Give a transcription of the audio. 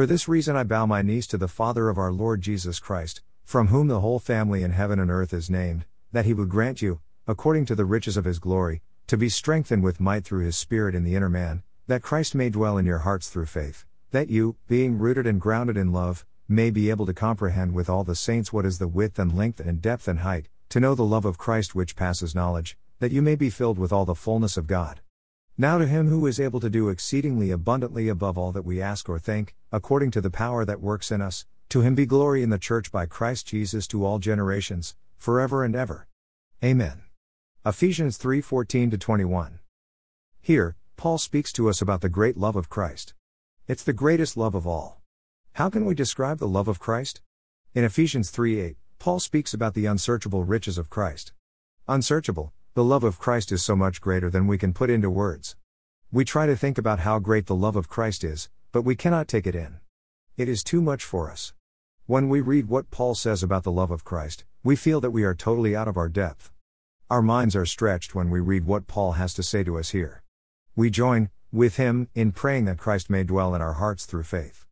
For this reason I bow my knees to the Father of our Lord Jesus Christ, from whom the whole family in heaven and earth is named, that he would grant you, according to the riches of his glory, to be strengthened with might through his Spirit in the inner man, that Christ may dwell in your hearts through faith, that you, being rooted and grounded in love, may be able to comprehend with all the saints what is the width and length and depth and height, to know the love of Christ which passes knowledge, that you may be filled with all the fullness of God. Now to him who is able to do exceedingly abundantly above all that we ask or think, according to the power that works in us, to him be glory in the church by Christ Jesus to all generations, forever and ever. Amen. Ephesians 3:14 21. Here, Paul speaks to us about the great love of Christ. It's the greatest love of all. How can we describe the love of Christ? In Ephesians 3:8, Paul speaks about the unsearchable riches of Christ. Unsearchable, the love of Christ is so much greater than we can put into words. We try to think about how great the love of Christ is, but we cannot take it in. It is too much for us. When we read what Paul says about the love of Christ, we feel that we are totally out of our depth. Our minds are stretched when we read what Paul has to say to us here. We join, with him, in praying that Christ may dwell in our hearts through faith.